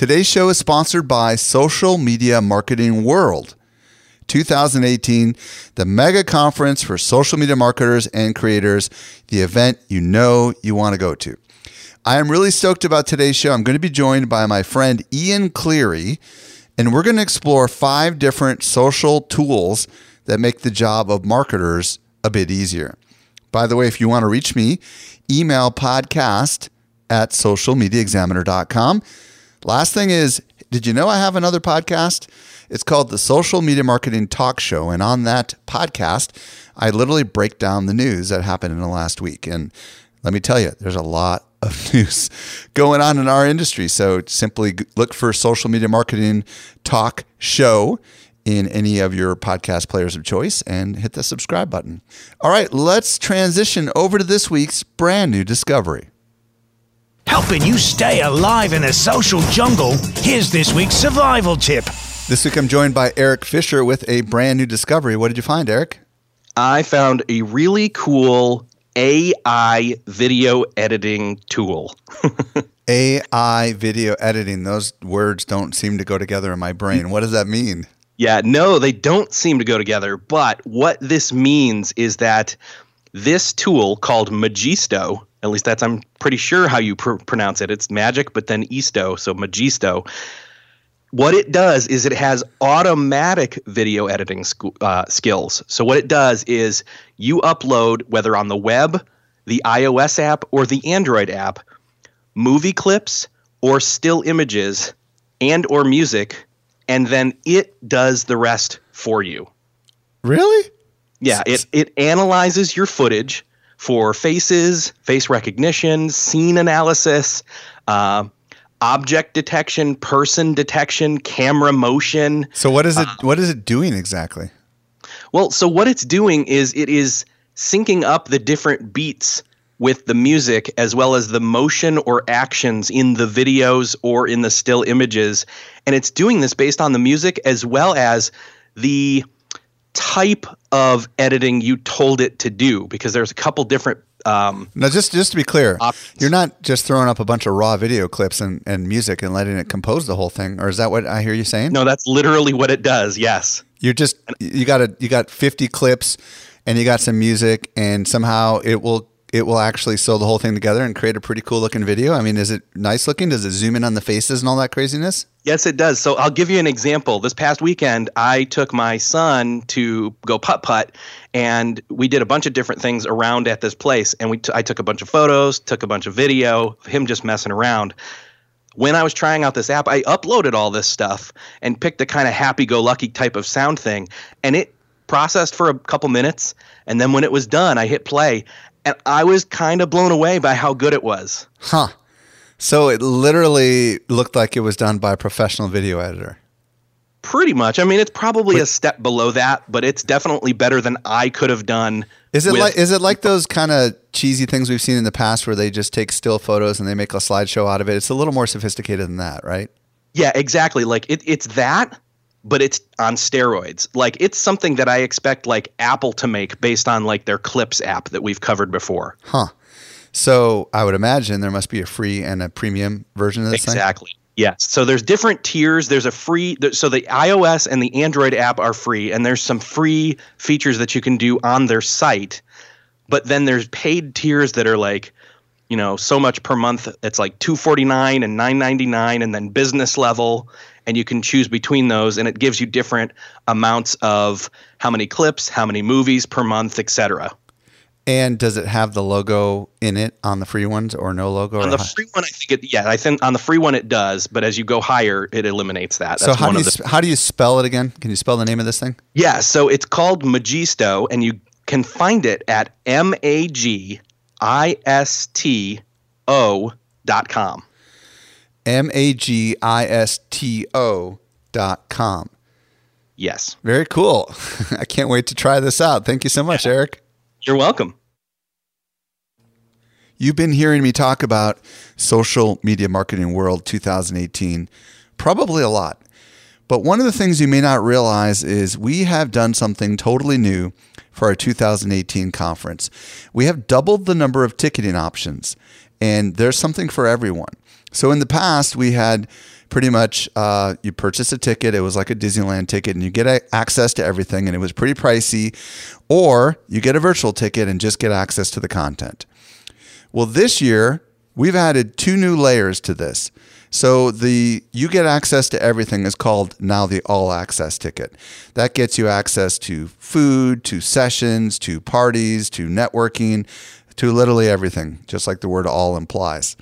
Today's show is sponsored by Social Media Marketing World 2018, the mega conference for social media marketers and creators, the event you know you want to go to. I am really stoked about today's show. I'm going to be joined by my friend Ian Cleary, and we're going to explore five different social tools that make the job of marketers a bit easier. By the way, if you want to reach me, email podcast at socialmediaexaminer.com. Last thing is, did you know I have another podcast? It's called the Social Media Marketing Talk Show. And on that podcast, I literally break down the news that happened in the last week. And let me tell you, there's a lot of news going on in our industry. So simply look for Social Media Marketing Talk Show in any of your podcast players of choice and hit the subscribe button. All right, let's transition over to this week's brand new discovery. Helping you stay alive in the social jungle, here's this week's survival tip. This week I'm joined by Eric Fisher with a brand new discovery. What did you find, Eric? I found a really cool AI video editing tool. AI video editing. Those words don't seem to go together in my brain. What does that mean? Yeah, no, they don't seem to go together. But what this means is that this tool called Magisto, at least that's I'm pretty sure how you pr- pronounce it. It's magic, but then Easto, so Magisto. What it does is it has automatic video editing sc- uh, skills. So what it does is you upload whether on the web, the iOS app, or the Android app, movie clips or still images and or music, and then it does the rest for you. Really? Yeah, it it analyzes your footage for faces, face recognition, scene analysis, uh, object detection, person detection, camera motion. So what is it? Uh, what is it doing exactly? Well, so what it's doing is it is syncing up the different beats with the music as well as the motion or actions in the videos or in the still images, and it's doing this based on the music as well as the type of editing you told it to do because there's a couple different um, now just just to be clear options. you're not just throwing up a bunch of raw video clips and, and music and letting it compose the whole thing or is that what i hear you saying no that's literally what it does yes you're just you got a you got 50 clips and you got some music and somehow it will it will actually sew the whole thing together and create a pretty cool looking video? I mean, is it nice looking? Does it zoom in on the faces and all that craziness? Yes, it does. So I'll give you an example. This past weekend, I took my son to go putt putt, and we did a bunch of different things around at this place. And we t- I took a bunch of photos, took a bunch of video, him just messing around. When I was trying out this app, I uploaded all this stuff and picked a kind of happy go lucky type of sound thing, and it processed for a couple minutes. And then when it was done, I hit play, and I was kind of blown away by how good it was. Huh. So it literally looked like it was done by a professional video editor. Pretty much. I mean, it's probably but, a step below that, but it's definitely better than I could have done. Is it with, like is it like those kind of cheesy things we've seen in the past where they just take still photos and they make a slideshow out of it? It's a little more sophisticated than that, right? Yeah, exactly. Like it, it's that, but it's on steroids. Like it's something that I expect like Apple to make based on like their Clips app that we've covered before. Huh. So I would imagine there must be a free and a premium version of this exactly. Thing? Yes. So there's different tiers. There's a free so the iOS and the Android app are free and there's some free features that you can do on their site. But then there's paid tiers that are like you know so much per month it's like 249 and 999 and then business level and you can choose between those and it gives you different amounts of how many clips how many movies per month etc and does it have the logo in it on the free ones or no logo on the free one i think it yeah i think on the free one it does but as you go higher it eliminates that. That's so how do, you, the, how do you spell it again? Can you spell the name of this thing? Yeah so it's called magisto and you can find it at m-a-g I-S-T-O dot com. M-A-G-I-S-T-O 18.com. Yes. Very cool. I can't wait to try this out. Thank you so much, Eric. You're welcome. You've been hearing me talk about Social Media Marketing World 2018 probably a lot. But one of the things you may not realize is we have done something totally new for our 2018 conference. We have doubled the number of ticketing options, and there's something for everyone. So in the past, we had pretty much uh, you purchase a ticket, it was like a Disneyland ticket, and you get access to everything, and it was pretty pricey, or you get a virtual ticket and just get access to the content. Well, this year, we've added two new layers to this. So the you get access to everything is called now the all access ticket. That gets you access to food, to sessions, to parties, to networking, to literally everything, just like the word all implies.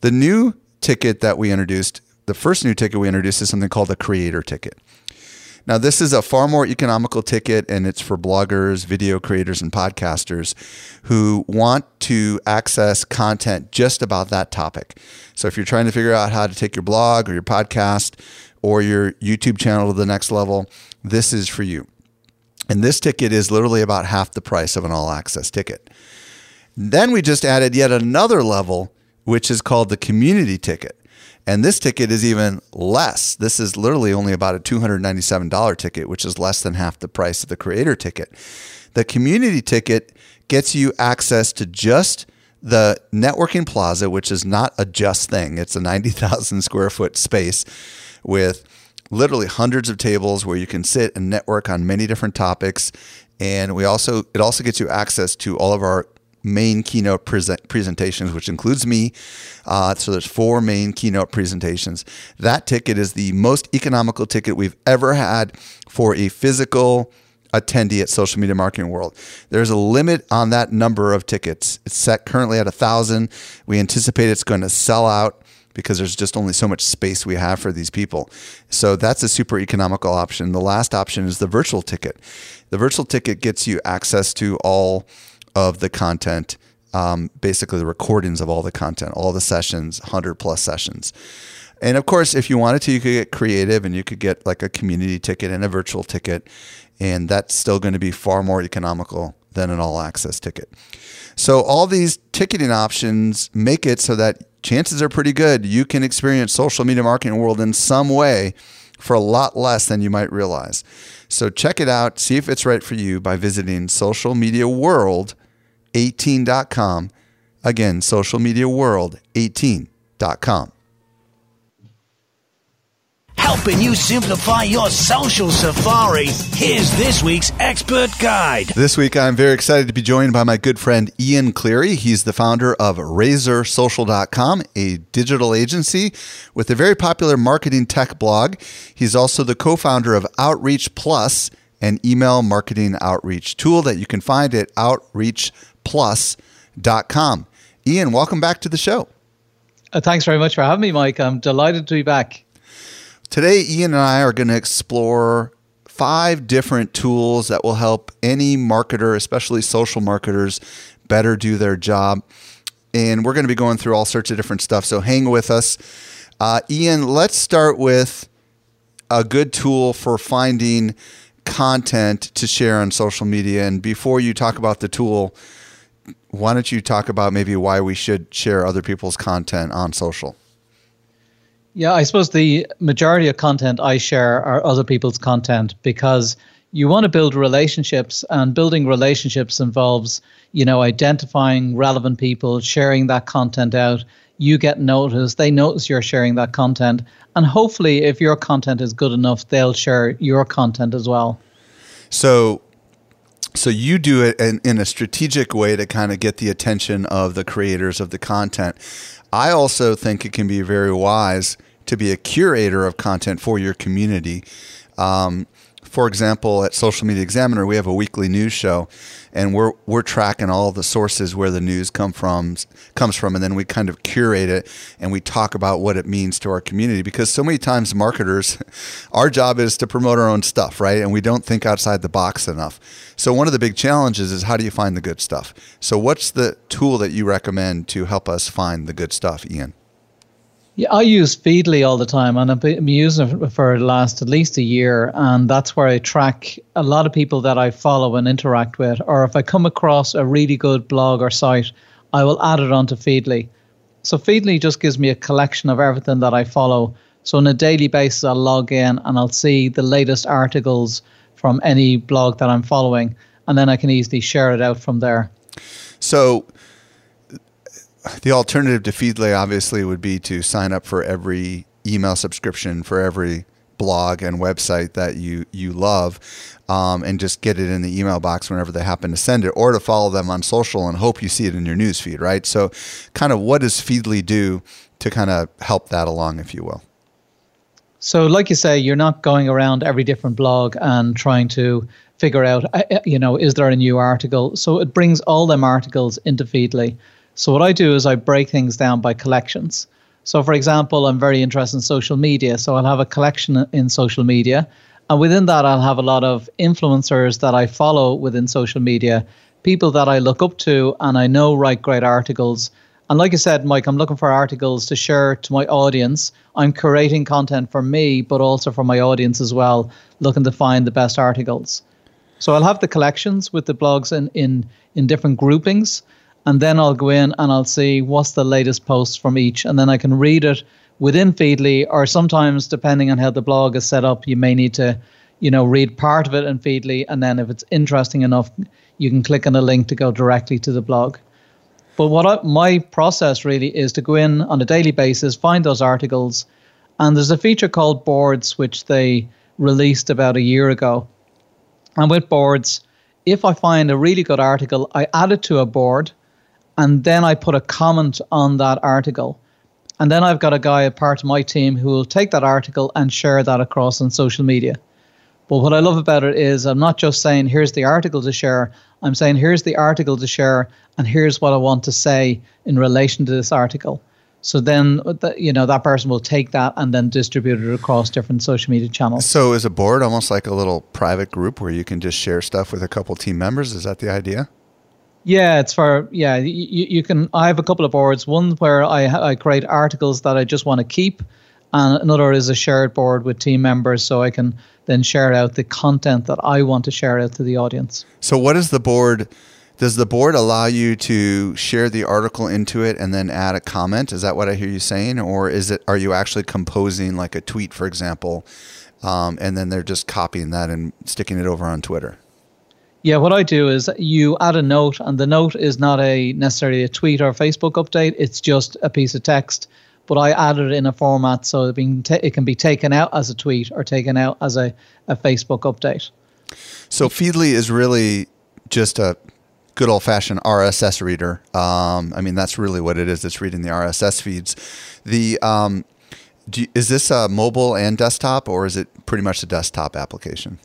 The new ticket that we introduced, the first new ticket we introduced is something called the creator ticket. Now, this is a far more economical ticket, and it's for bloggers, video creators, and podcasters who want to access content just about that topic. So, if you're trying to figure out how to take your blog or your podcast or your YouTube channel to the next level, this is for you. And this ticket is literally about half the price of an all access ticket. Then we just added yet another level, which is called the community ticket. And this ticket is even less. This is literally only about a $297 ticket, which is less than half the price of the creator ticket. The community ticket gets you access to just the networking plaza, which is not a just thing. It's a 90,000 square foot space with literally hundreds of tables where you can sit and network on many different topics. And we also it also gets you access to all of our main keynote present presentations, which includes me. Uh, so there's four main keynote presentations. That ticket is the most economical ticket we've ever had for a physical attendee at Social Media Marketing World. There's a limit on that number of tickets. It's set currently at a thousand. We anticipate it's going to sell out because there's just only so much space we have for these people. So that's a super economical option. The last option is the virtual ticket. The virtual ticket gets you access to all of the content, um, basically the recordings of all the content, all the sessions, 100 plus sessions. And of course, if you wanted to, you could get creative and you could get like a community ticket and a virtual ticket. And that's still going to be far more economical than an all access ticket. So, all these ticketing options make it so that chances are pretty good you can experience social media marketing world in some way for a lot less than you might realize. So, check it out, see if it's right for you by visiting socialmediaworld.com socialmedia18.com. Again, socialmediaworld18.com. Helping you simplify your social safari, here's this week's expert guide. This week, I'm very excited to be joined by my good friend Ian Cleary. He's the founder of RazorSocial.com, a digital agency with a very popular marketing tech blog. He's also the co founder of Outreach Plus, an email marketing outreach tool that you can find at Outreach.com outreachplus.com. Ian, welcome back to the show. Uh, thanks very much for having me, Mike. I'm delighted to be back. Today, Ian and I are going to explore five different tools that will help any marketer, especially social marketers, better do their job. And we're going to be going through all sorts of different stuff. So hang with us. Uh, Ian, let's start with a good tool for finding content to share on social media. And before you talk about the tool, why don't you talk about maybe why we should share other people's content on social? Yeah, I suppose the majority of content I share are other people's content because you want to build relationships and building relationships involves, you know, identifying relevant people, sharing that content out. You get noticed, they notice you're sharing that content, and hopefully if your content is good enough, they'll share your content as well. So so you do it in, in a strategic way to kind of get the attention of the creators of the content. I also think it can be very wise to be a curator of content for your community. Um, for example, at Social Media Examiner, we have a weekly news show, and we're we're tracking all the sources where the news come from comes from, and then we kind of curate it and we talk about what it means to our community. Because so many times, marketers, our job is to promote our own stuff, right? And we don't think outside the box enough. So one of the big challenges is how do you find the good stuff? So what's the tool that you recommend to help us find the good stuff, Ian? Yeah, I use Feedly all the time, and I've been using it for the last at least a year. And that's where I track a lot of people that I follow and interact with. Or if I come across a really good blog or site, I will add it onto Feedly. So Feedly just gives me a collection of everything that I follow. So on a daily basis, I'll log in and I'll see the latest articles from any blog that I'm following, and then I can easily share it out from there. So the alternative to Feedly obviously would be to sign up for every email subscription for every blog and website that you you love um, and just get it in the email box whenever they happen to send it or to follow them on social and hope you see it in your news feed right? So kind of what does feedly do to kind of help that along if you will? So like you say you're not going around every different blog and trying to figure out uh, uh, you know is there a new article? So it brings all them articles into feedly so what I do is I break things down by collections. So for example, I'm very interested in social media, so I'll have a collection in social media, and within that I'll have a lot of influencers that I follow within social media, people that I look up to and I know write great articles. And like I said, Mike, I'm looking for articles to share to my audience. I'm creating content for me, but also for my audience as well, looking to find the best articles. So I'll have the collections with the blogs in in, in different groupings and then I'll go in and I'll see what's the latest post from each, and then I can read it within Feedly, or sometimes depending on how the blog is set up, you may need to, you know, read part of it in Feedly, and then if it's interesting enough, you can click on a link to go directly to the blog. But what I, my process really is to go in on a daily basis, find those articles, and there's a feature called boards which they released about a year ago, and with boards. If I find a really good article, I add it to a board, and then I put a comment on that article. And then I've got a guy, a part of my team, who will take that article and share that across on social media. But what I love about it is I'm not just saying, here's the article to share. I'm saying, here's the article to share, and here's what I want to say in relation to this article. So then, you know, that person will take that and then distribute it across different social media channels. So is a board almost like a little private group where you can just share stuff with a couple team members? Is that the idea? Yeah, it's for yeah. You, you can. I have a couple of boards. One where I I create articles that I just want to keep, and another is a shared board with team members, so I can then share out the content that I want to share out to the audience. So, what is the board? Does the board allow you to share the article into it and then add a comment? Is that what I hear you saying, or is it? Are you actually composing like a tweet, for example, um, and then they're just copying that and sticking it over on Twitter? Yeah, what I do is you add a note, and the note is not a necessarily a tweet or a Facebook update. It's just a piece of text, but I add it in a format so it, being it can be taken out as a tweet or taken out as a, a Facebook update. So Feedly is really just a good old fashioned RSS reader. Um, I mean, that's really what it is. It's reading the RSS feeds. The um, is this a mobile and desktop, or is it pretty much a desktop application?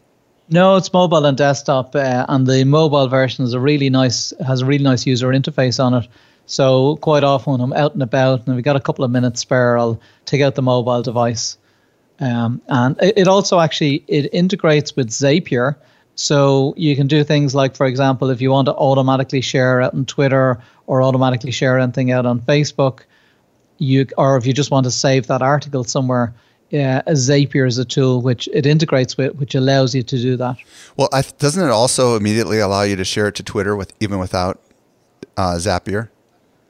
No, it's mobile and desktop, uh, and the mobile version is a really nice has a really nice user interface on it. So quite often when I'm out and about and we've got a couple of minutes spare, I'll take out the mobile device. Um, and it, it also actually it integrates with Zapier, so you can do things like, for example, if you want to automatically share out on Twitter or automatically share anything out on Facebook, you or if you just want to save that article somewhere, yeah, Zapier is a tool which it integrates with, which allows you to do that. Well, I, doesn't it also immediately allow you to share it to Twitter with even without uh, Zapier?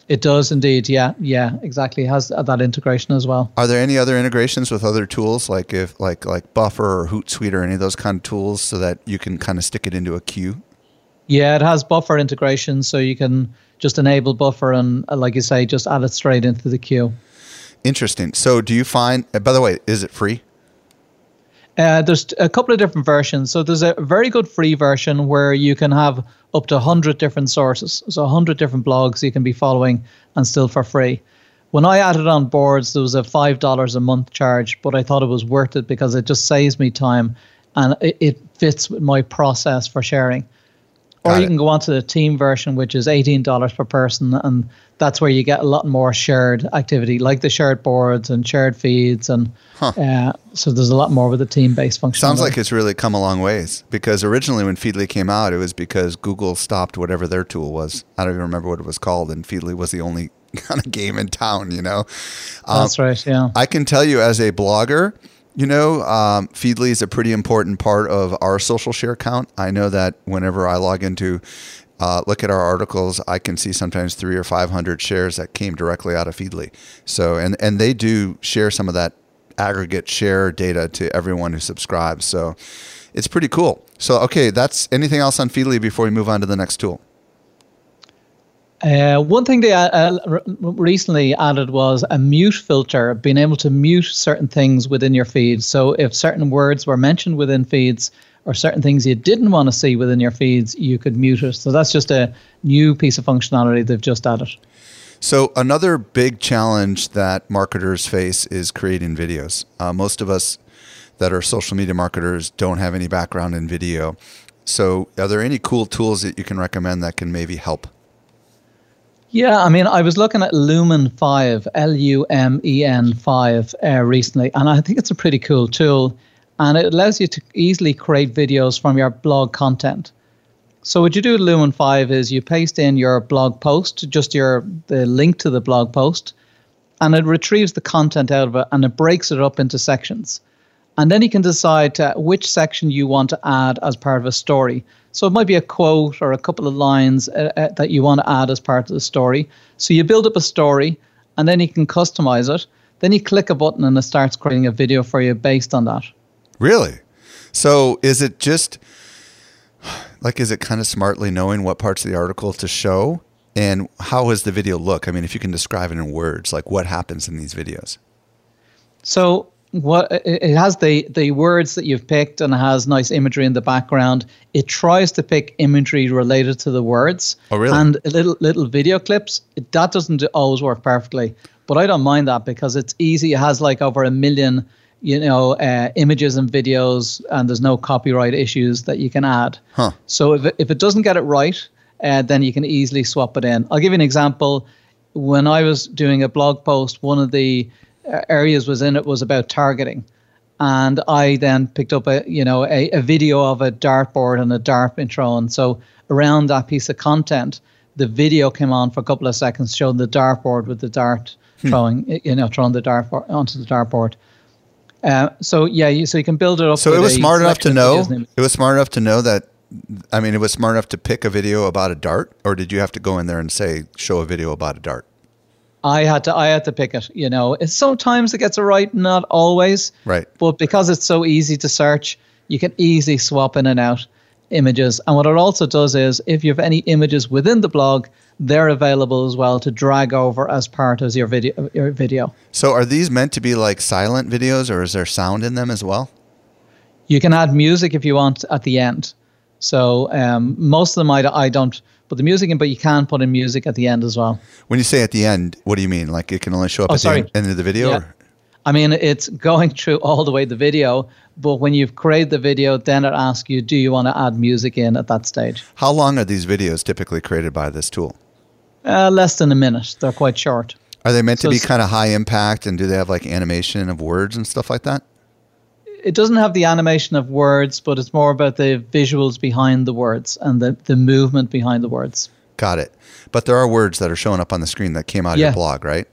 It does indeed. Yeah, yeah, exactly. It has that integration as well. Are there any other integrations with other tools like if like like Buffer or Hootsuite or any of those kind of tools so that you can kind of stick it into a queue? Yeah, it has Buffer integration, so you can just enable Buffer and, uh, like you say, just add it straight into the queue. Interesting. So, do you find? Uh, by the way, is it free? Uh, there's a couple of different versions. So there's a very good free version where you can have up to 100 different sources. So 100 different blogs you can be following and still for free. When I added on boards, there was a $5 a month charge, but I thought it was worth it because it just saves me time and it, it fits with my process for sharing. Or you it. can go on to the team version, which is $18 per person, and that's where you get a lot more shared activity, like the shared boards and shared feeds, and huh. uh, so there's a lot more with the team-based function. Sounds like it's really come a long ways because originally when Feedly came out, it was because Google stopped whatever their tool was. I don't even remember what it was called, and Feedly was the only kind of game in town. You know, That's right. Yeah. I can tell you as a blogger, you know, um, Feedly is a pretty important part of our social share count. I know that whenever I log into uh, look at our articles, I can see sometimes three or five hundred shares that came directly out of Feedly. So, and and they do share some of that aggregate share data to everyone who subscribes. So, it's pretty cool. So, okay, that's anything else on Feedly before we move on to the next tool. Uh, one thing they uh, uh recently added was a mute filter, being able to mute certain things within your feed. So if certain words were mentioned within feeds or certain things you didn't want to see within your feeds, you could mute it. So that's just a new piece of functionality they've just added. So another big challenge that marketers face is creating videos. Uh, most of us that are social media marketers don't have any background in video. So are there any cool tools that you can recommend that can maybe help? Yeah, I mean, I was looking at Lumen 5, L U M E N 5 uh, recently, and I think it's a pretty cool tool. And it allows you to easily create videos from your blog content. So what you do with Lumen 5 is you paste in your blog post, just your the link to the blog post, and it retrieves the content out of it and it breaks it up into sections. And then you can decide which section you want to add as part of a story. So it might be a quote or a couple of lines uh, uh, that you want to add as part of the story. So you build up a story and then you can customize it. Then you click a button and it starts creating a video for you based on that. Really? So is it just like is it kind of smartly knowing what parts of the article to show and how does the video look? I mean, if you can describe it in words, like what happens in these videos? So what it has the the words that you've picked and it has nice imagery in the background. It tries to pick imagery related to the words. Oh, really? And little little video clips. It, that doesn't always work perfectly, but I don't mind that because it's easy. It has like over a million, you know, uh, images and videos, and there's no copyright issues that you can add. Huh. So if it, if it doesn't get it right, uh, then you can easily swap it in. I'll give you an example. When I was doing a blog post, one of the areas was in it was about targeting. And I then picked up a you know a, a video of a dartboard and a dart being thrown. So around that piece of content, the video came on for a couple of seconds, showing the dartboard with the dart hmm. throwing you know throwing the dart onto the dartboard. Uh, so yeah, you, so you can build it up. So it was smart enough to know. It was smart enough to know that. I mean, it was smart enough to pick a video about a dart, or did you have to go in there and say, show a video about a dart? I had to I had to pick it. You know, it's sometimes it gets it right, not always. Right. But because it's so easy to search, you can easily swap in and out images. And what it also does is, if you have any images within the blog, they're available as well to drag over as part of your video. Your video. So, are these meant to be like silent videos, or is there sound in them as well? You can add music if you want at the end. So um, most of them I, I don't put the music in, but you can put in music at the end as well. When you say at the end, what do you mean? Like it can only show up oh, at sorry. the end of the video? Yeah. I mean, it's going through all the way the video, but when you've created the video, then it asks you, do you want to add music in at that stage? How long are these videos typically created by this tool? Uh, less than a minute. They're quite short. Are they meant so to be kind of high impact and do they have like animation of words and stuff like that? It doesn't have the animation of words, but it's more about the visuals behind the words and the, the movement behind the words. Got it. But there are words that are showing up on the screen that came out of yeah. your blog, right?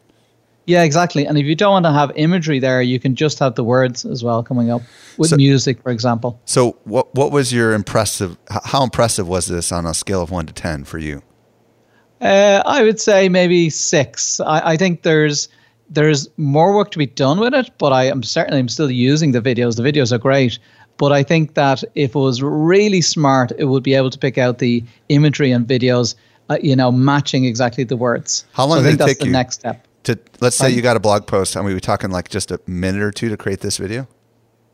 Yeah, exactly. And if you don't want to have imagery there, you can just have the words as well coming up with so, music, for example. So, what what was your impressive? How impressive was this on a scale of one to ten for you? Uh, I would say maybe six. I, I think there's there's more work to be done with it, but I am certainly I'm still using the videos. The videos are great, but I think that if it was really smart, it would be able to pick out the imagery and videos, uh, you know, matching exactly the words. How long so did I think it that's take the you next step. To let's say um, you got a blog post. I mean, we talking like just a minute or two to create this video.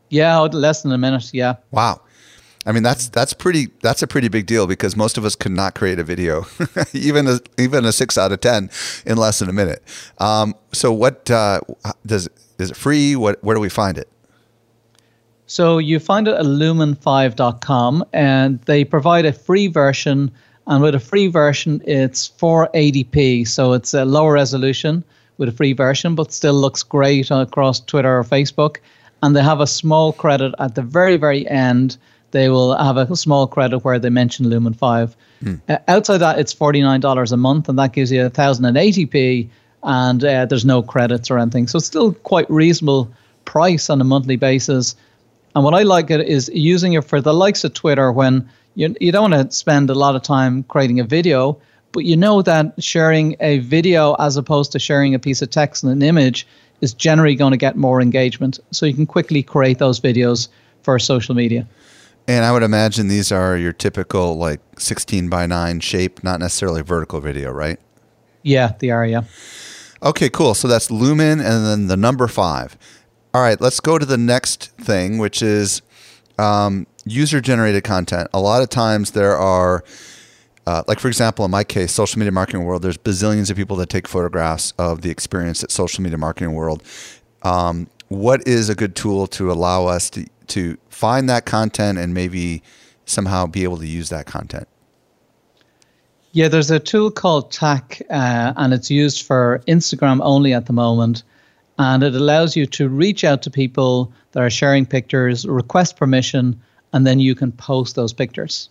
Yeah, less than a minute. Yeah. Wow. I mean that's that's pretty that's a pretty big deal because most of us could not create a video, even a, even a six out of ten, in less than a minute. Um, so what uh, does is it free? What where do we find it? So you find it at lumen5.com, and they provide a free version. And with a free version, it's 480p, so it's a lower resolution with a free version, but still looks great across Twitter or Facebook. And they have a small credit at the very very end they will have a small credit where they mention Lumen 5. Uh, outside that, it's $49 a month, and that gives you 1080p, and uh, there's no credits or anything. So it's still quite reasonable price on a monthly basis. And what I like it is using it for the likes of Twitter when you, you don't want to spend a lot of time creating a video, but you know that sharing a video as opposed to sharing a piece of text and an image is generally going to get more engagement. So you can quickly create those videos for social media. And I would imagine these are your typical like 16 by 9 shape, not necessarily vertical video, right? Yeah, they are, yeah. Okay, cool. So that's Lumen and then the number five. All right, let's go to the next thing, which is um, user generated content. A lot of times there are, uh, like for example, in my case, social media marketing world, there's bazillions of people that take photographs of the experience at social media marketing world. Um, what is a good tool to allow us to, to find that content and maybe somehow be able to use that content? Yeah, there's a tool called TACK, uh, and it's used for Instagram only at the moment. And it allows you to reach out to people that are sharing pictures, request permission, and then you can post those pictures.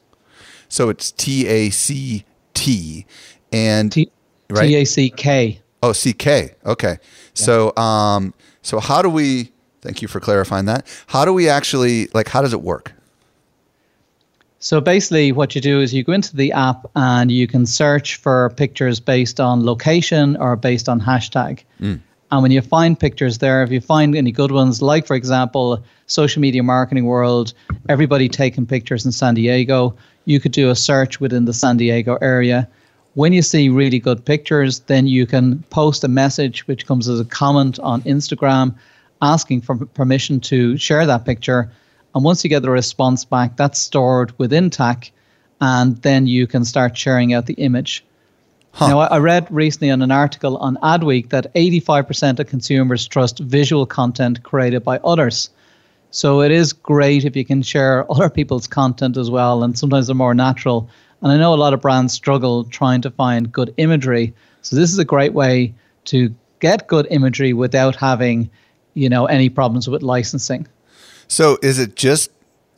So it's T A C T and T? A C K. Oh, C K. Okay. So um so how do we thank you for clarifying that. How do we actually like how does it work? So basically, what you do is you go into the app and you can search for pictures based on location or based on hashtag. Hmm. And when you find pictures there, if you find any good ones, like for example, social media marketing world, everybody taking pictures in San Diego, you could do a search within the San Diego area. When you see really good pictures, then you can post a message which comes as a comment on Instagram asking for permission to share that picture. And once you get the response back, that's stored within TACK, and then you can start sharing out the image. Now, I I read recently on an article on Adweek that 85% of consumers trust visual content created by others. So it is great if you can share other people's content as well, and sometimes they're more natural. And I know a lot of brands struggle trying to find good imagery. So this is a great way to get good imagery without having, you know, any problems with licensing. So is it just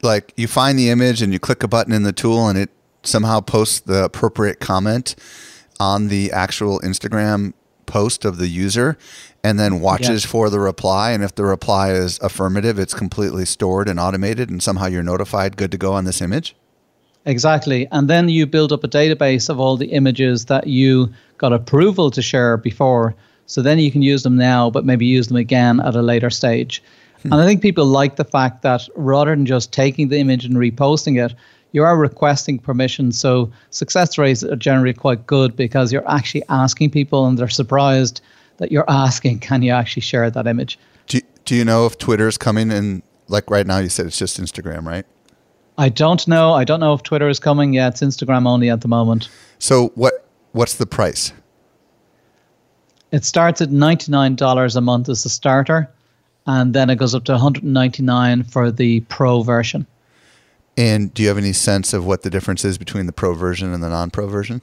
like you find the image and you click a button in the tool and it somehow posts the appropriate comment on the actual Instagram post of the user and then watches Yeah. for the reply and if the reply is affirmative it's completely stored and automated and somehow you're notified good to go on this image? Exactly. And then you build up a database of all the images that you got approval to share before. So then you can use them now, but maybe use them again at a later stage. And I think people like the fact that rather than just taking the image and reposting it, you are requesting permission. So success rates are generally quite good because you're actually asking people and they're surprised that you're asking, can you actually share that image? Do, do you know if Twitter's coming in like right now you said it's just Instagram, right? I don't know. I don't know if Twitter is coming. Yeah, it's Instagram only at the moment. So what what's the price? It starts at $99 a month as the starter, and then it goes up to $199 for the pro version. And do you have any sense of what the difference is between the pro version and the non-pro version?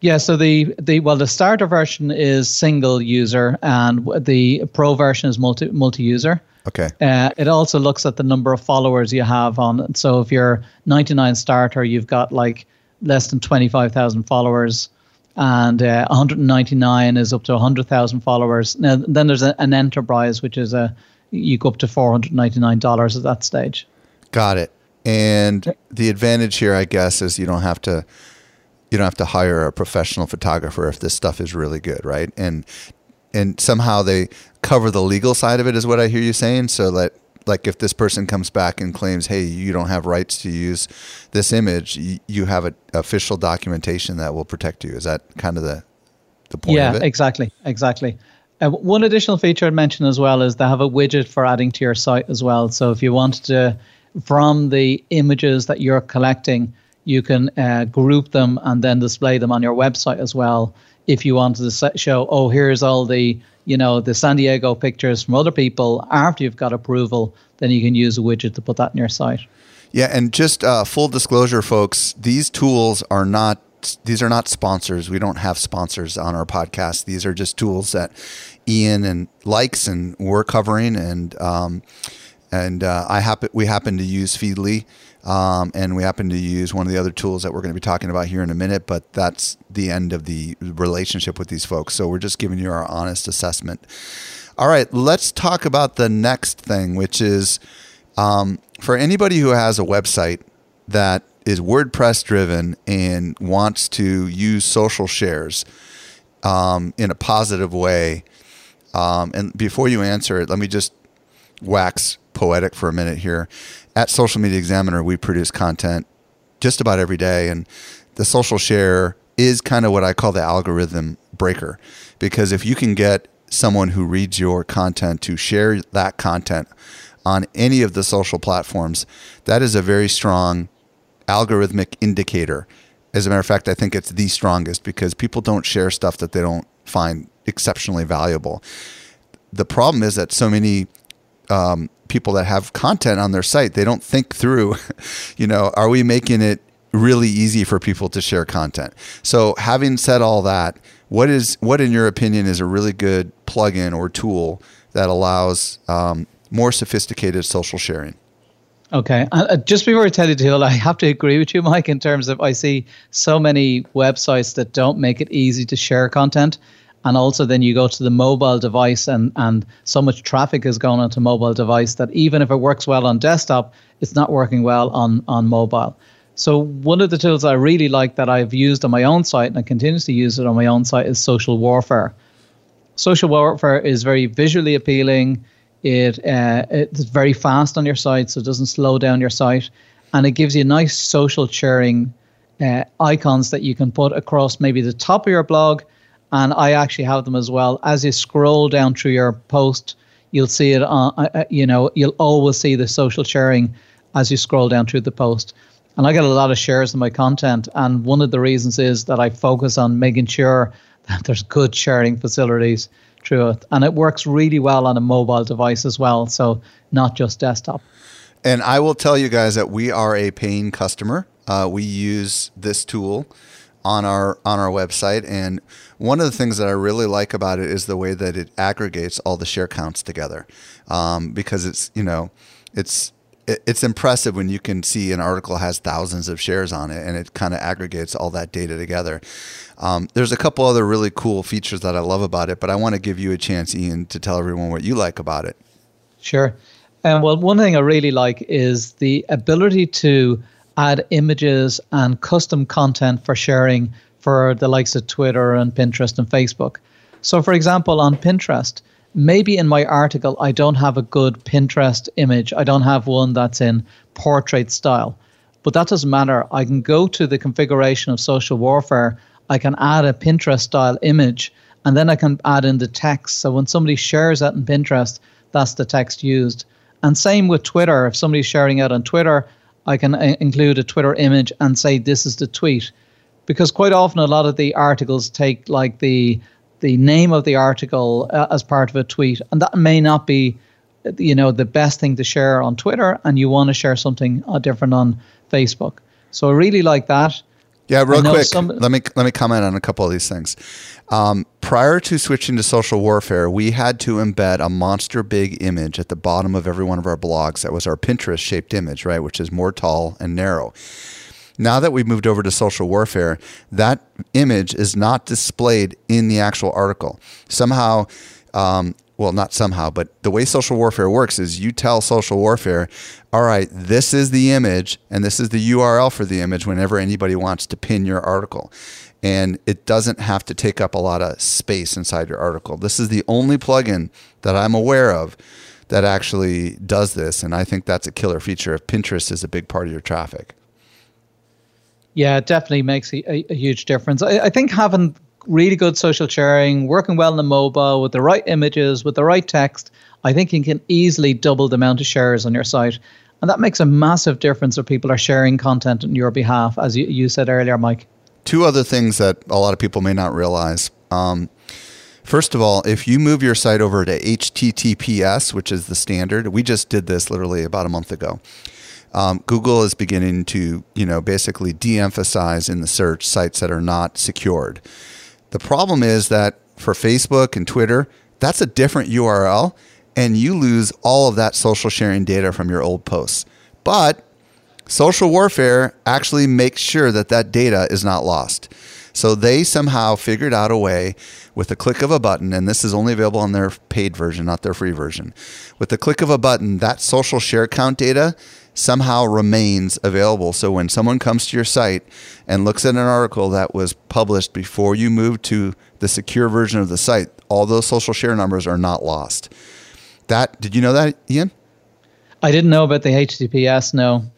Yeah, so the, the well the starter version is single user and the pro version is multi multi user. Okay. Uh, it also looks at the number of followers you have on it. So if you're 99 starter, you've got like less than 25,000 followers, and uh, 199 is up to 100,000 followers. Now then there's a, an enterprise, which is a you go up to 499 dollars at that stage. Got it. And the advantage here, I guess, is you don't have to you don't have to hire a professional photographer if this stuff is really good, right? And and somehow they cover the legal side of it, is what I hear you saying. So that like if this person comes back and claims, hey, you don't have rights to use this image, you, you have a official documentation that will protect you. Is that kind of the the point yeah, of it? exactly, exactly. Uh, one additional feature I'd mention as well is they have a widget for adding to your site as well. So if you wanted to, from the images that you're collecting, you can uh, group them and then display them on your website as well. If you wanted to show, oh, here's all the you know the San Diego pictures from other people after you've got approval, then you can use a widget to put that in your site. Yeah, and just uh, full disclosure, folks, these tools are not these are not sponsors. We don't have sponsors on our podcast. These are just tools that Ian and likes and we're covering, and um, and uh, I happen we happen to use Feedly, um, and we happen to use one of the other tools that we're going to be talking about here in a minute. But that's the end of the relationship with these folks. So we're just giving you our honest assessment. All right, let's talk about the next thing, which is um, for anybody who has a website that is WordPress driven and wants to use social shares um, in a positive way. Um, and before you answer it, let me just wax poetic for a minute here. At Social Media Examiner, we produce content just about every day, and the social share is kind of what I call the algorithm breaker. Because if you can get someone who reads your content to share that content on any of the social platforms, that is a very strong algorithmic indicator. As a matter of fact, I think it's the strongest because people don't share stuff that they don't find exceptionally valuable. The problem is that so many um, people that have content on their site, they don't think through, you know, are we making it really easy for people to share content? So, having said all that, what is what in your opinion is a really good plugin or tool that allows um, more sophisticated social sharing? Okay. Uh, just before I tell you, I have to agree with you, Mike, in terms of I see so many websites that don't make it easy to share content. And also, then you go to the mobile device, and, and so much traffic is going onto mobile device that even if it works well on desktop, it's not working well on, on mobile. So, one of the tools I really like that I've used on my own site and I continue to use it on my own site is Social Warfare. Social Warfare is very visually appealing it uh, it's very fast on your site, so it doesn't slow down your site, and it gives you nice social sharing uh, icons that you can put across maybe the top of your blog. And I actually have them as well. As you scroll down through your post, you'll see it on. Uh, uh you know, you'll always see the social sharing as you scroll down through the post. And I get a lot of shares in my content, and one of the reasons is that I focus on making sure that there's good sharing facilities through it. And it works really well on a mobile device as well. So not just desktop. And I will tell you guys that we are a paying customer. Uh, we use this tool on our on our website, and one of the things that I really like about it is the way that it aggregates all the share counts together, um, because it's you know it's it's impressive when you can see an article has thousands of shares on it and it kind of aggregates all that data together. Um, there's a couple other really cool features that I love about it, but I want to give you a chance, Ian, to tell everyone what you like about it. Sure. And um, well, one thing I really like is the ability to add images and custom content for sharing for the likes of Twitter and Pinterest and Facebook. So, for example, on Pinterest, maybe in my article I don't have a good Pinterest image. I don't have one that's in portrait style. But that doesn't matter. I can go to the configuration of social warfare. I can add a Pinterest style image and then I can add in the text. So when somebody shares that in Pinterest, that's the text used. And same with Twitter. If somebody's sharing it on Twitter, I can uh, include a Twitter image and say this is the tweet. Because quite often a lot of the articles take like the the name of the article uh, as part of a tweet, and that may not be, you know, the best thing to share on Twitter, and you want to share something uh, different on Facebook. So I really like that. Yeah, real quick. Some, let me let me comment on a couple of these things. Um, prior to switching to social warfare, we had to embed a monster big image at the bottom of every one of our blogs. That was our Pinterest shaped image, right, which is more tall and narrow. Now that we've moved over to social warfare, that image is not displayed in the actual article. Somehow, um, well, not somehow, but the way social warfare works is you tell social warfare, all right, this is the image and this is the URL for the image whenever anybody wants to pin your article. And it doesn't have to take up a lot of space inside your article. This is the only plugin that I'm aware of that actually does this. And I think that's a killer feature if Pinterest is a big part of your traffic. Yeah, it definitely makes a, a, huge difference. I, I, think having really good social sharing, working well on the mobile with the right images, with the right text, I think you can easily double the amount of shares on your site. And that makes a massive difference if people are sharing content on your behalf, as you, you said earlier, Mike. Two other things that a lot of people may not realize. Um, First of all, if you move your site over to HTTPS, which is the standard, we just did this literally about a month ago um, Google is beginning to, you know, basically de-emphasize in the search sites that are not secured. The problem is that for Facebook and Twitter, that's a different URL, and you lose all of that social sharing data from your old posts. But social warfare actually makes sure that that data is not lost. So they somehow figured out a way with a click of a button, and this is only available on their paid version, not their free version. With the click of a button, that social share count data somehow remains available. So when someone comes to your site and looks at an article that was published before you moved to the secure version of the site, all those social share numbers are not lost. That did you know that, Ian? I didn't know about the HTTPS. No.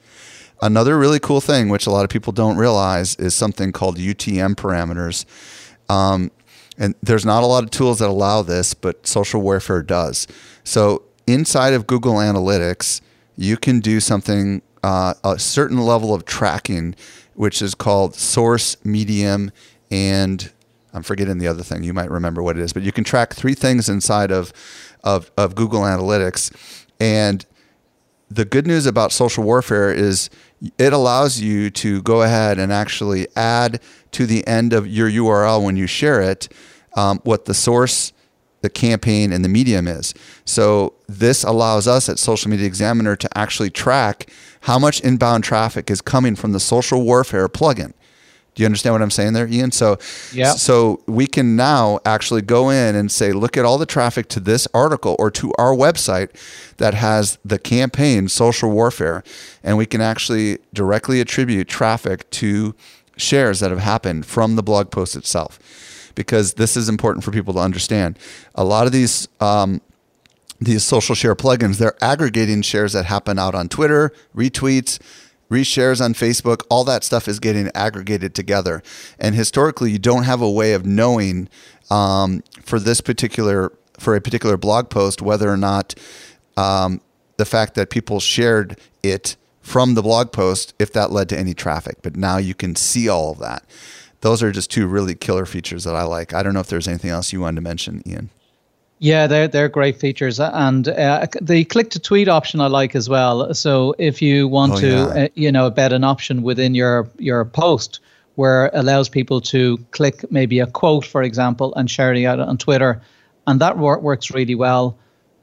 Another really cool thing, which a lot of people don't realize, is something called UTM parameters. Um, and there's not a lot of tools that allow this, but social warfare does. So inside of Google Analytics, you can do something, uh, a certain level of tracking, which is called source, medium, and I'm forgetting the other thing. You might remember what it is, but you can track three things inside of, of, of Google Analytics. And the good news about social warfare is it allows you to go ahead and actually add to the end of your URL when you share it um, what the source, the campaign, and the medium is. So this allows us at Social Media Examiner to actually track how much inbound traffic is coming from the social warfare plugin. Do you understand what I'm saying there, Ian? So, yeah. so we can now actually go in and say, look at all the traffic to this article or to our website that has the campaign social warfare, and we can actually directly attribute traffic to shares that have happened from the blog post itself, because this is important for people to understand. A lot of these. Um, these social share plugins, they're aggregating shares that happen out on Twitter, retweets, reshares on Facebook, all that stuff is getting aggregated together. And historically, you don't have a way of knowing um, for this particular for a particular blog post whether or not um, the fact that people shared it from the blog post if that led to any traffic. But now you can see all of that. Those are just two really killer features that I like. I don't know if there's anything else you wanted to mention, Ian. Yeah, they're they're great features, and uh, the click to tweet option I like as well. So if you want Oh, to, yeah. uh, you know, embed an option within your your post where it allows people to click maybe a quote, for example, and share it out on Twitter, and that wor- works really well.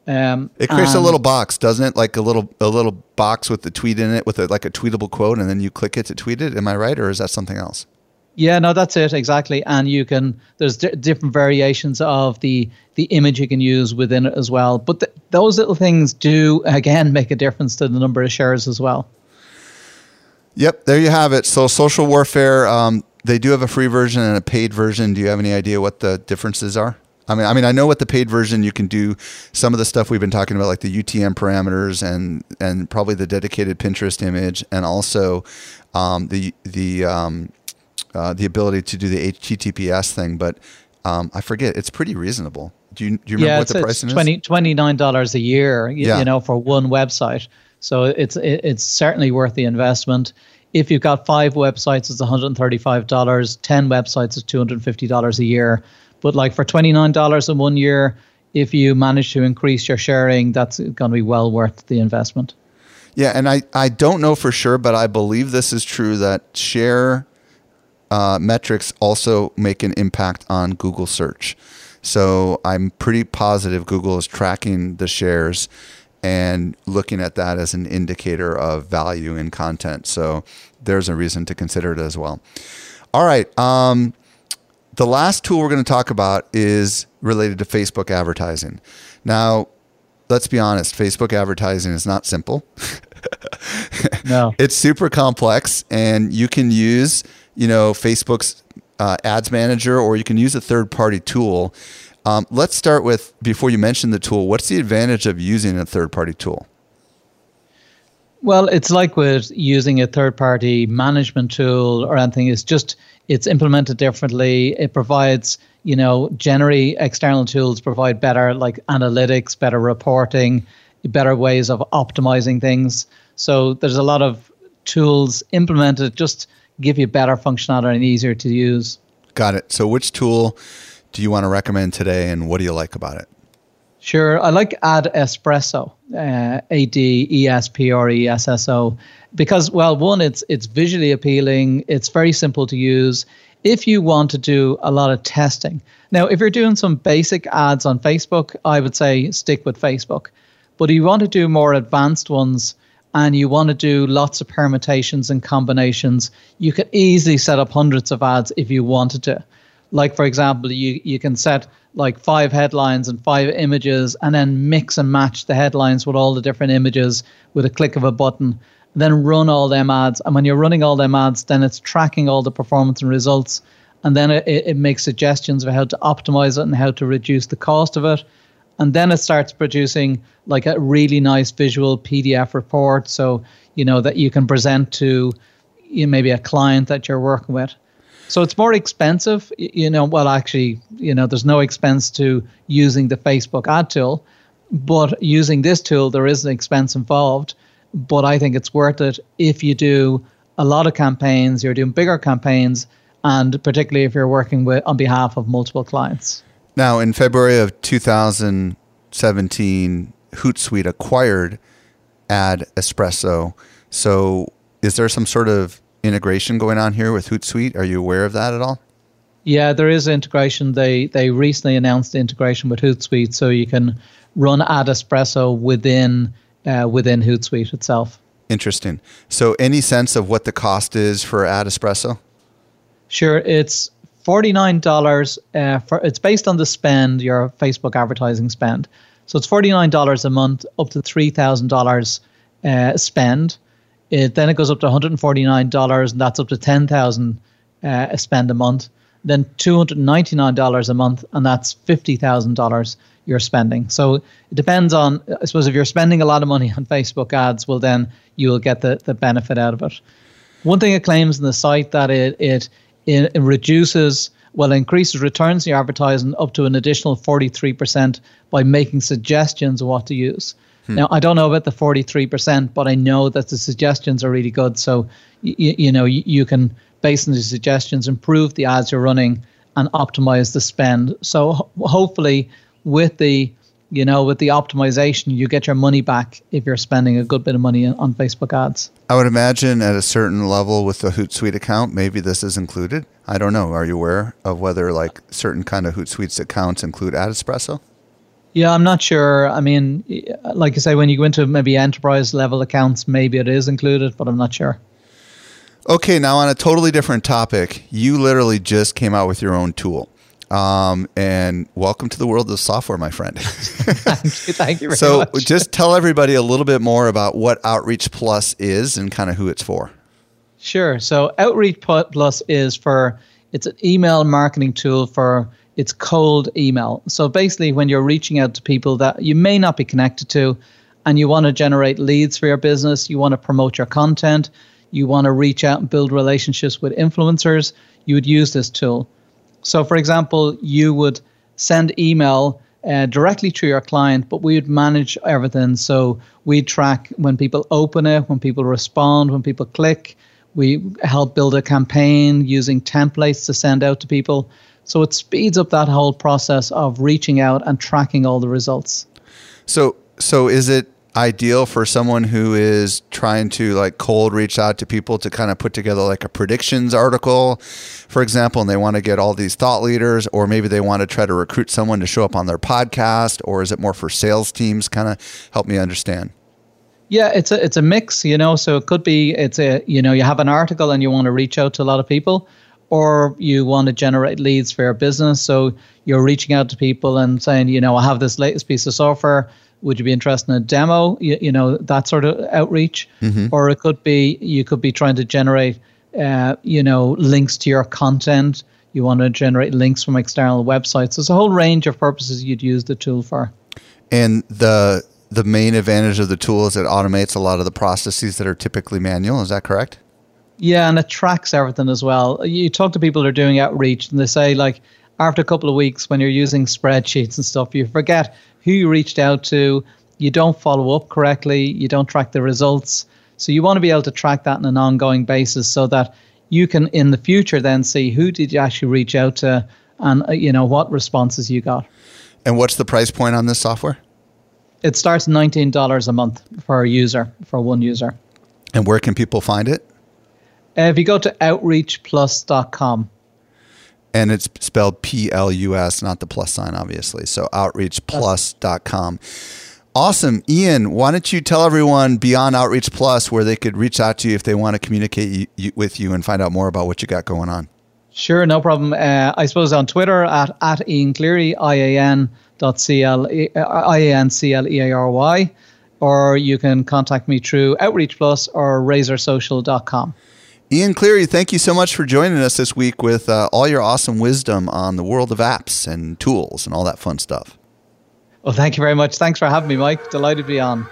Um, It creates a little box, doesn't it? Like a little a little box with the tweet in it, with a, like a tweetable quote, and then you click it to tweet it. Am I right, or is that something else? Yeah, no, that's it exactly. And you can there's di- different variations of the the image you can use within it as well. But th- those little things do again make a difference to the number of shares as well. Yep, there you have it. So social warfare, um, they do have a free version and a paid version. Do you have any idea what the differences are? I mean, I mean, I know what the paid version you can do some of the stuff we've been talking about, like the UTM parameters and and probably the dedicated Pinterest image, and also um, the the um, uh, the ability to do the HTTPS thing. But um, I forget; it's pretty reasonable. Do you do you remember yeah, what the pricing is? 20 $29 a year, you, Yeah. you know, for one website. So it's it, it's certainly worth the investment. If you've got five websites, it's $135. 10 websites is $250 a year. But like for $29 in one year, if you manage to increase your sharing, that's going to be well worth the investment. Yeah, and I, I don't know for sure, but I believe this is true that share uh, metrics also make an impact on Google search. So I'm pretty positive Google is tracking the shares and looking at that as an indicator of value in content. So there's a reason to consider it as well. All right. Um, the last tool we're going to talk about is related to Facebook advertising. Now, let's be honest, Facebook advertising is not simple. No. it's super complex and you can use you know facebook's uh, ads manager or you can use a third party tool um, let's start with before you mention the tool what's the advantage of using a third party tool Well, it's like with using a third party management tool or anything, it's just it's implemented differently. It provides, you know, generally external tools provide better like analytics, better reporting, better ways of optimizing things. So there's a lot of tools implemented just give you better functionality and easier to use. got it so which tool do you want to recommend today and what do you like about it Sure, I like Ad Espresso, uh, A D E S P R E S S O, because well, one, it's it's visually appealing, it's very simple to use, if you want to do a lot of testing. Now, if you're doing some basic ads on Facebook, I would say stick with Facebook. But if you want to do more advanced ones and you want to do lots of permutations and combinations, you could easily set up hundreds of ads if you wanted to. Like, for example, you, you can set like five headlines and five images and then mix and match the headlines with all the different images with a click of a button then run all them ads. And when you're running all them ads, then it's tracking all the performance and results. And then it, it makes suggestions of how to optimize it and how to reduce the cost of it. And then it starts producing like a really nice visual PDF report. So, you know, that you can present to you know, maybe a client that you're working with. So it's more expensive, you know. Well, actually, you know, there's no expense to using the Facebook ad tool, but using this tool, there is an expense involved but I think it's worth it if you do a lot of campaigns, you're doing bigger campaigns, and particularly if you're working with on behalf of multiple clients. Now, in February of 2017, Hootsuite acquired Ad Espresso. So, is there some sort of integration going on here with Hootsuite? Are you aware of that at all? Yeah, there is integration. They they recently announced the integration with Hootsuite, so you can run Ad Espresso within uh, within Hootsuite itself. Interesting. So, any sense of what the cost is for Ad Espresso? Sure, it's forty-nine dollars. Uh, for it's based on the spend, your Facebook advertising spend. So it's forty-nine dollars a month, up to three thousand uh, dollars spend. It, then it goes up to one hundred and that's up to ten thousand uh, spend a month. Then two hundred and ninety-nine dollars a month, and that's fifty thousand dollars you're spending. So it depends on, I suppose, if you're spending a lot of money on Facebook ads, well, then you will get the, the benefit out of it. One thing it claims in the site that it, it, it reduces, well, increases returns in your advertising up to an additional 43% by making suggestions of what to use. Hmm. Now, I don't know about the 43%, but I know that the suggestions are really good. So, you, you know, you, you can, based on the suggestions, improve the ads you're running and optimize the spend. So, ho- hopefully, with the you know with the optimization you get your money back if you're spending a good bit of money on facebook ads. I would imagine at a certain level with the hootsuite account maybe this is included. I don't know. Are you aware of whether like certain kind of hootsuite accounts include ad espresso? Yeah i'm not sure. I mean like you say when you go into maybe enterprise level accounts maybe it is included but i'm not sure. Okay now on a totally different topic you literally just came out with your own tool um, and welcome to the world of software, my friend. thank you. Thank you so much. just tell everybody a little bit more about what Outreach Plus is and kind of who it's for. Sure. So Outreach Plus is for it's an email marketing tool for it's cold email. So basically, when you're reaching out to people that you may not be connected to, and you want to generate leads for your business, you want to promote your content, you want to reach out and build relationships with influencers, you would use this tool. So, for example, you would send email uh, directly to your client, but we would manage everything. So we track when people open it, when people respond, when people click. We help build a campaign using templates to send out to people. So it speeds up that whole process of reaching out and tracking all the results. So, so is it ideal for someone who is trying to like cold reach out to people to kind of put together like a predictions article, for example, and they want to get all these thought leaders, or maybe they want to try to recruit someone to show up on their podcast, or is it more for sales teams? Kind of help me understand. Yeah, it's a it's a mix, you know. So it could be it's a you know you have an article and you want to reach out to a lot of people, or you want to generate leads for your business. So you're reaching out to people and saying, you know, I have this latest piece of software would you be interested in a demo? You, you know, that sort of outreach. Mm-hmm. Or it could be, you could be trying to generate, uh, you know, links to your content. You want to generate links from external websites. There's a whole range of purposes you'd use the tool for. And the the main advantage of the tool is it automates a lot of the processes that are typically manual. Is that correct? Yeah, and it tracks everything as well. You talk to people who are doing outreach, and they say like after a couple of weeks, when you're using spreadsheets and stuff, you forget who you reached out to, you don't follow up correctly, you don't track the results. So you want to be able to track that on an ongoing basis so that you can in the future then see who did you actually reach out to and uh, you know what responses you got. And what's the price point on this software? It starts $19 a month for a user, for one user. And where can people find it? Uh, if you go to outreachplus.com. And it's spelled P L U S, not the plus sign, obviously. So outreachplus.com. Awesome. Ian, why don't you tell everyone beyond Outreach Plus where they could reach out to you if they want to communicate you, with you and find out more about what you got going on? Sure, no problem. Uh, I suppose on Twitter at, at Ian Cleary, I A N dot C L I A N C L E A R Y, or you can contact me through Outreach Plus or RazorSocial.com. Ian Cleary, thank you so much for joining us this week with uh, all your awesome wisdom on the world of apps and tools and all that fun stuff. Well, thank you very much. Thanks for having me, Mike. Delighted to be on.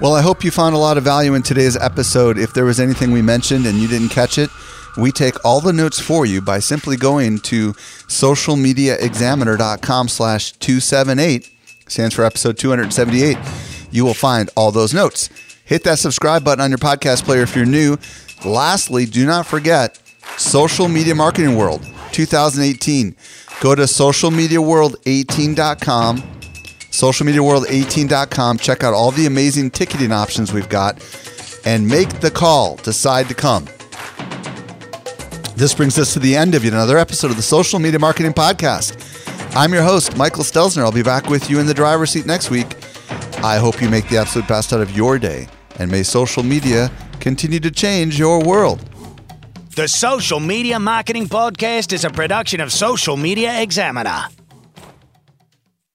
Well, I hope you found a lot of value in today's episode. If there was anything we mentioned and you didn't catch it, we take all the notes for you by simply going to socialmediaexaminer.com slash 278, stands for episode 278. You will find all those notes. Hit that subscribe button on your podcast player if you're new. Lastly, do not forget Social Media Marketing World 2018. Go to socialmediaworld18.com, socialmediaworld18.com. Check out all the amazing ticketing options we've got and make the call. Decide to come. This brings us to the end of yet another episode of the Social Media Marketing Podcast. I'm your host, Michael Stelzner. I'll be back with you in the driver's seat next week. I hope you make the absolute best out of your day and may social media continue to change your world. The Social Media Marketing Podcast is a production of Social Media Examiner.